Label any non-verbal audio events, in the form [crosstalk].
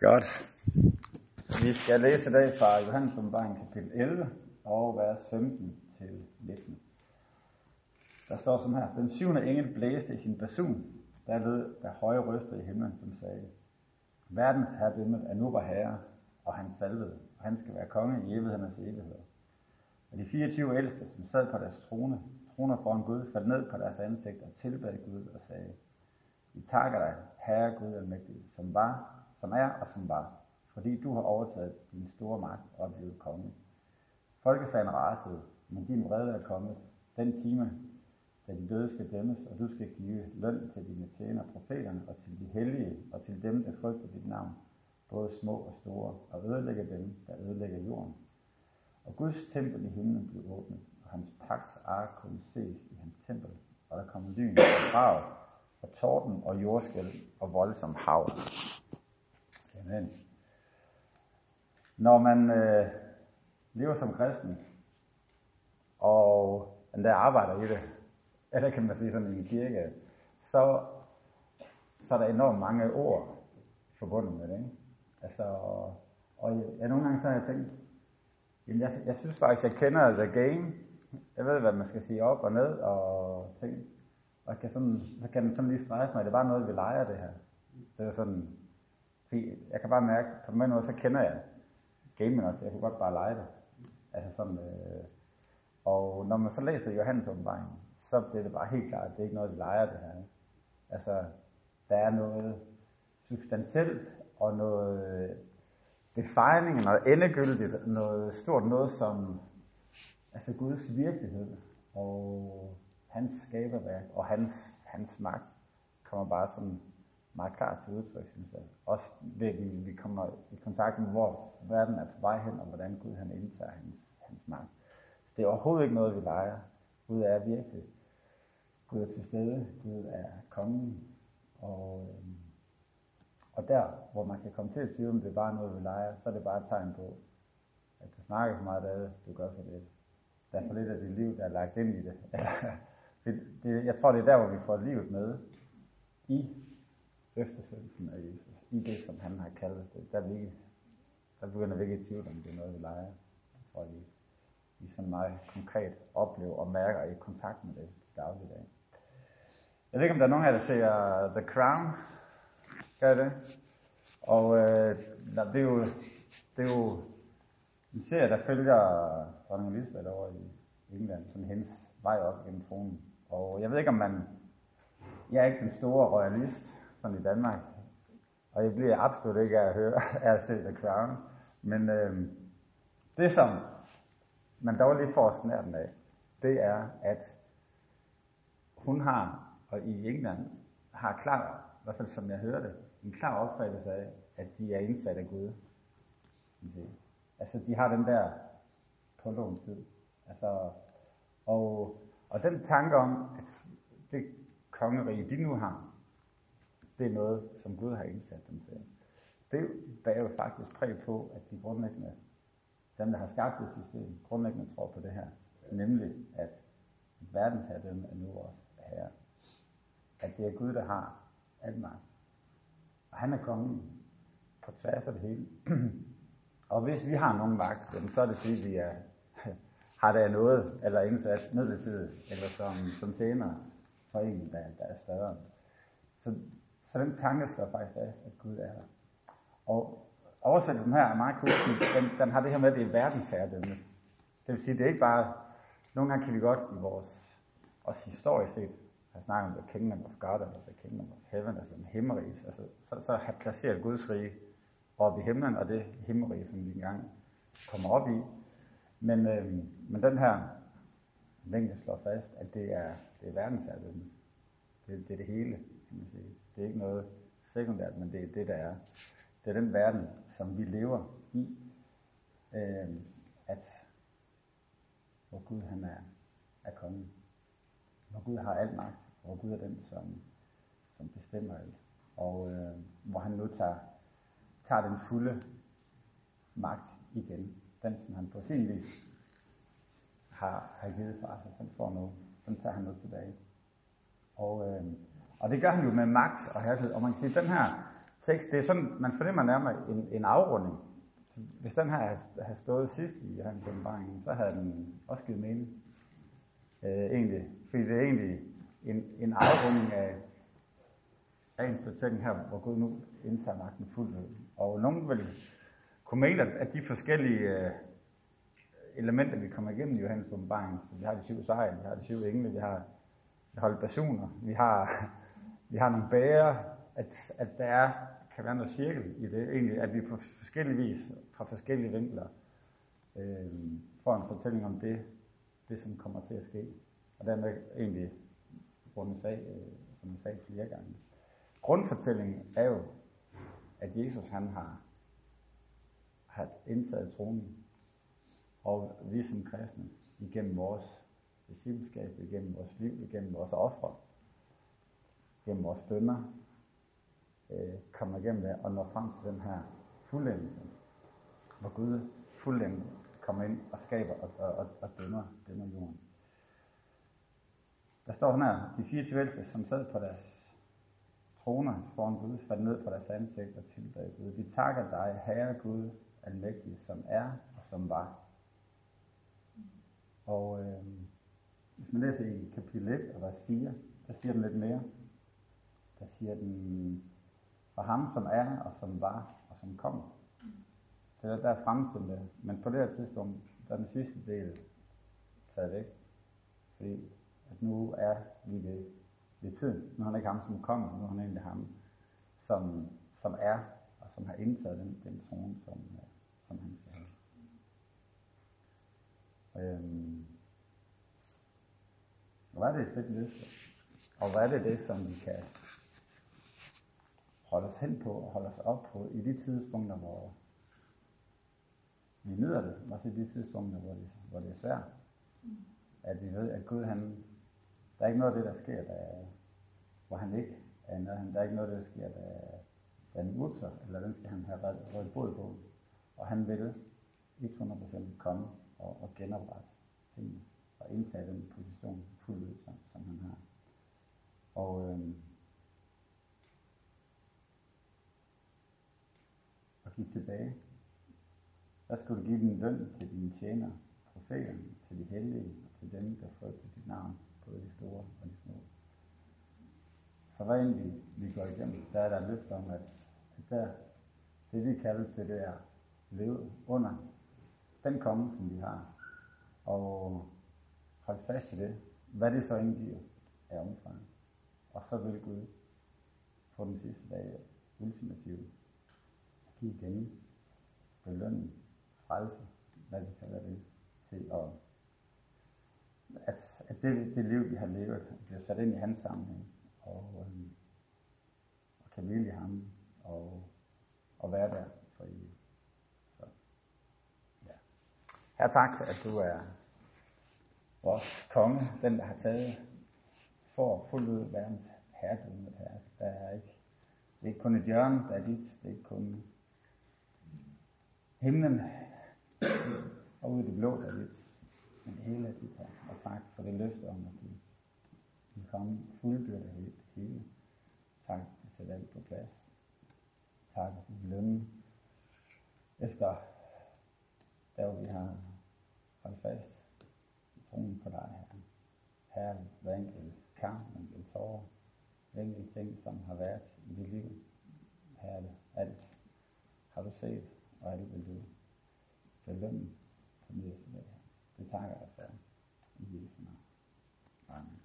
Godt. Vi skal læse i dag fra Johannes åbenbaring kapitel 11 og vers 15 til 19. Der står sådan her. Den syvende engel blæste i sin basun. Der lød der høje røster i himlen, som sagde, Verdens herredømme er nu var herre, og han salvede, og han skal være konge i evighedernes evigheder. Og de 24 ældste, som sad på deres trone, troner foran Gud, faldt ned på deres ansigt og tilbad Gud og sagde, Vi takker dig, Herre Gud almægtig, som var, som er og som var, fordi du har overtaget din store magt og er blevet konge. Folkeslagen rasede, men din vrede er kommet. Den time, da de døde skal dømmes, og du skal give løn til dine tjenere, profeterne og til de hellige og til dem, der frygter dit navn, både små og store, og ødelægge dem, der ødelægger jorden. Og Guds tempel i himlen blev åbnet, og hans pagts ark kunne ses i hans tempel, og der kom lyn og brag, og torden og jordskæld og voldsom hav. Amen. Når man øh, lever som kristen, og endda arbejder i det, [laughs] eller kan man sige sådan i en kirke, så, så er der enormt mange ord forbundet med det. Ikke? Altså, og jeg, jeg, nogle gange så har jeg tænkt, jamen jeg, jeg synes faktisk, jeg kender the game. Jeg ved, hvad man skal sige op og ned og ting. Og kan sådan, så kan den sådan lige strejfe mig. Det er bare noget, vi leger det her. Det er sådan, jeg kan bare mærke, på den måde, så kender jeg gamen også. Jeg kunne godt bare lege det. Altså sådan, øh, og når man så læser Johannes åbenbaringen, så bliver det bare helt klart, at det er ikke noget, vi leger det her. Altså, der er noget substantielt og noget øh, defining, noget endegyldigt, noget stort noget som altså Guds virkelighed og hans skaberværk og hans, hans magt kommer bare sådan meget klart til udtryk, synes jeg. Også det, at vi, vi kommer i kontakt med, hvor verden er på vej hen, og hvordan Gud han indtager hans, hans magt. Det er overhovedet ikke noget, vi leger. Gud er virkelig. Gud er til stede. Gud er kongen. Og, øhm, og der, hvor man kan komme til at sige, om det er bare noget, vi leger, så er det bare et tegn på, at du snakker for meget af det, du gør for det. Der er for lidt af dit liv, der er lagt ind i det. [laughs] det, det jeg tror, det er der, hvor vi får livet med i efterfølgelsen af Jesus, i det, som han har kaldt det, der, vi, der begynder vi ikke i tvivl, om det er noget, vi leger. For vi, vi sådan meget konkret oplever og mærker i kontakt med det dagligdag. Jeg ved ikke, om der er nogen af jer, der ser The Crown. Gør det? Og øh, det, er jo, det er jo en serie, der følger dronning Elisabeth over i England, sådan hendes vej op gennem tronen. Og jeg ved ikke, om man... Jeg er ikke den store royalist, sådan i Danmark. Og jeg bliver absolut ikke af at høre, [laughs] af at se The Crown. Men øh, det, som man dog lige får snærten af, det er, at hun har, og i England, har klar, i hvert fald som jeg hører det, en klar opfattelse af, at de er indsat af Gud. Altså, de har den der på tid. Altså, og, og den tanke om, at det kongerige, de nu har, det er noget, som Gud har indsat dem til. Det bærer jo faktisk præg på, at de grundlæggende, dem der har skabt det system, grundlæggende tror på det her. Nemlig, at verdensherredømme er nu også her. At det er Gud, der har alt magt. Og han er kongen på tværs af det hele. [clears throat] og hvis vi har nogen magt, så er det fordi, vi er, [laughs] har der noget, eller indsat midlertidigt, eller som, som tjener for en, der, der er større. Så så den tanke står faktisk af, at Gud er der. Og oversættelsen her er meget cool. Den, den har det her med, at det er verdensherredømme. Det vil sige, det er ikke bare, nogle gange kan vi godt i vores, også historisk set, have snakket om the kingdom of God, eller the kingdom of heaven, altså en himmerig. Altså, så, så har placeret Guds rige op i himlen, og det himmerige, som vi engang kommer op i. Men, øh, men den her længde slår fast, at det er, det er verdensherredømme. Det, det er det hele, kan man sige. Det er ikke noget sekundært, men det er det, der er. Det er den verden, som vi lever i. Øh, at hvor Gud han er, er kongen. Hvor Gud har al magt. Hvor Gud er den, som, som bestemmer alt. Og øh, hvor han nu tager, tager den fulde magt igen. Den, som han på sin vis har, har givet fra sig, den får nu, den tager han nu tilbage. Og, øh, og det gør han jo med magt og herlighed. Og man kan sige, at den her tekst, det er sådan, man fornemmer nærmere en, en afrunding. Hvis den her havde stået sidst i Johannes åbenbaringen, så havde den også givet mening. Øh, egentlig. Fordi det er egentlig en, en afrunding af, af en fortælling her, hvor Gud nu indtager magten fuldt ud. Og nogen vil kunne mene, at de forskellige øh, elementer, vi kommer igennem i Johannes åbenbaring, vi har de syv sejl, vi har de syv engle, vi har, holdt personer, vi har, vi har nogle bærer, at, at der er, kan være noget cirkel i det, egentlig, at vi på forskellige vis, fra forskellige vinkler, øh, får en fortælling om det, det som kommer til at ske. Og dermed egentlig rundes af, øh, som jeg sagde flere gange. Grundfortællingen er jo, at Jesus han har, har indtaget tronen, og vi som kristne, igennem vores discipleskab, igennem vores liv, igennem vores ofre, gennem vores bønder, øh, kommer igennem det og når frem til den her fuldendelse, hvor Gud fuldendt kommer ind og skaber og, og, og, og dømmer, dømmer jorden. Der står her, de fire tvælte, som sad på deres troner foran Gud, faldt ned på deres ansigt og tilbage Gud. Vi takker dig, Herre Gud, almægtig, som er og som var. Og øh, hvis man læser i kapitel 1 og vers 4, der siger den lidt mere. Der siger den, for ham som er og som var og som kommer. Så der er fremtiden det. Men på det her tidspunkt, der er den sidste del taget væk. Fordi at nu er vi ved, ved tiden. Nu er han ikke ham, som kommer, nu er han egentlig ham, som, som er, og som har indtaget den, den trone, som, som han skal have. Øhm, hvad er det et fedt løfte? Og hvad er det det, som vi kan holde os hen på og holde os op på i de tidspunkter, hvor vi nyder det, også i de tidspunkter, hvor det, hvor det er svært. At vi ved, at Gud, han, der er ikke noget af det, der sker, der, hvor han ikke er noget. Der er ikke noget, der sker, der, der er en urser, eller den skal han have rødt bod på. Og han vil 100% komme og, og genoprette tingene og indtage den position fuldt ud, som, som han har. Og øhm, og tilbage. Der skulle du give din løn til dine tjenere, profeterne, til de hellige og til dem, der frygter dit navn, både de store og de små. Så hvad end vi går igennem, der er der løfte om, at, det, der, det vi kalder til, det er leve under den komme, som vi har. Og holde fast i det. Hvad det så indgiver af omfang. Og så vil Gud på den sidste dag ultimativt give igen belønning, frelse, hvad vi kalder det, til at, at, at det, det liv, vi har levet, bliver sat ind i hans sammenhæng, og, øhm, og kan hvile i ham, og, og være der for evigt. Så, ja. Her tak, at du er vores konge, den der har taget for fuldt ud verdens herredømme her. Der er ikke, det er ikke kun et hjørne, der er dit, det er ikke kun himlen og ud i det blå, der lidt. men hele er dit her. Og tak for det løfte om, at du vil komme fuldbyrdet hele, hele. Tak, at sætte alt på plads. Tak, at du lønne efter der, hvor vi har holdt fast i troen på dig, Herre. Herre, hver enkelt kamp, hver enkelt tårer, hver enkelt ting, som har været i dit liv. Herre, alt har du set, og alt vil du belønne på næste dag. Det takker jeg for i Jesu navn. Amen.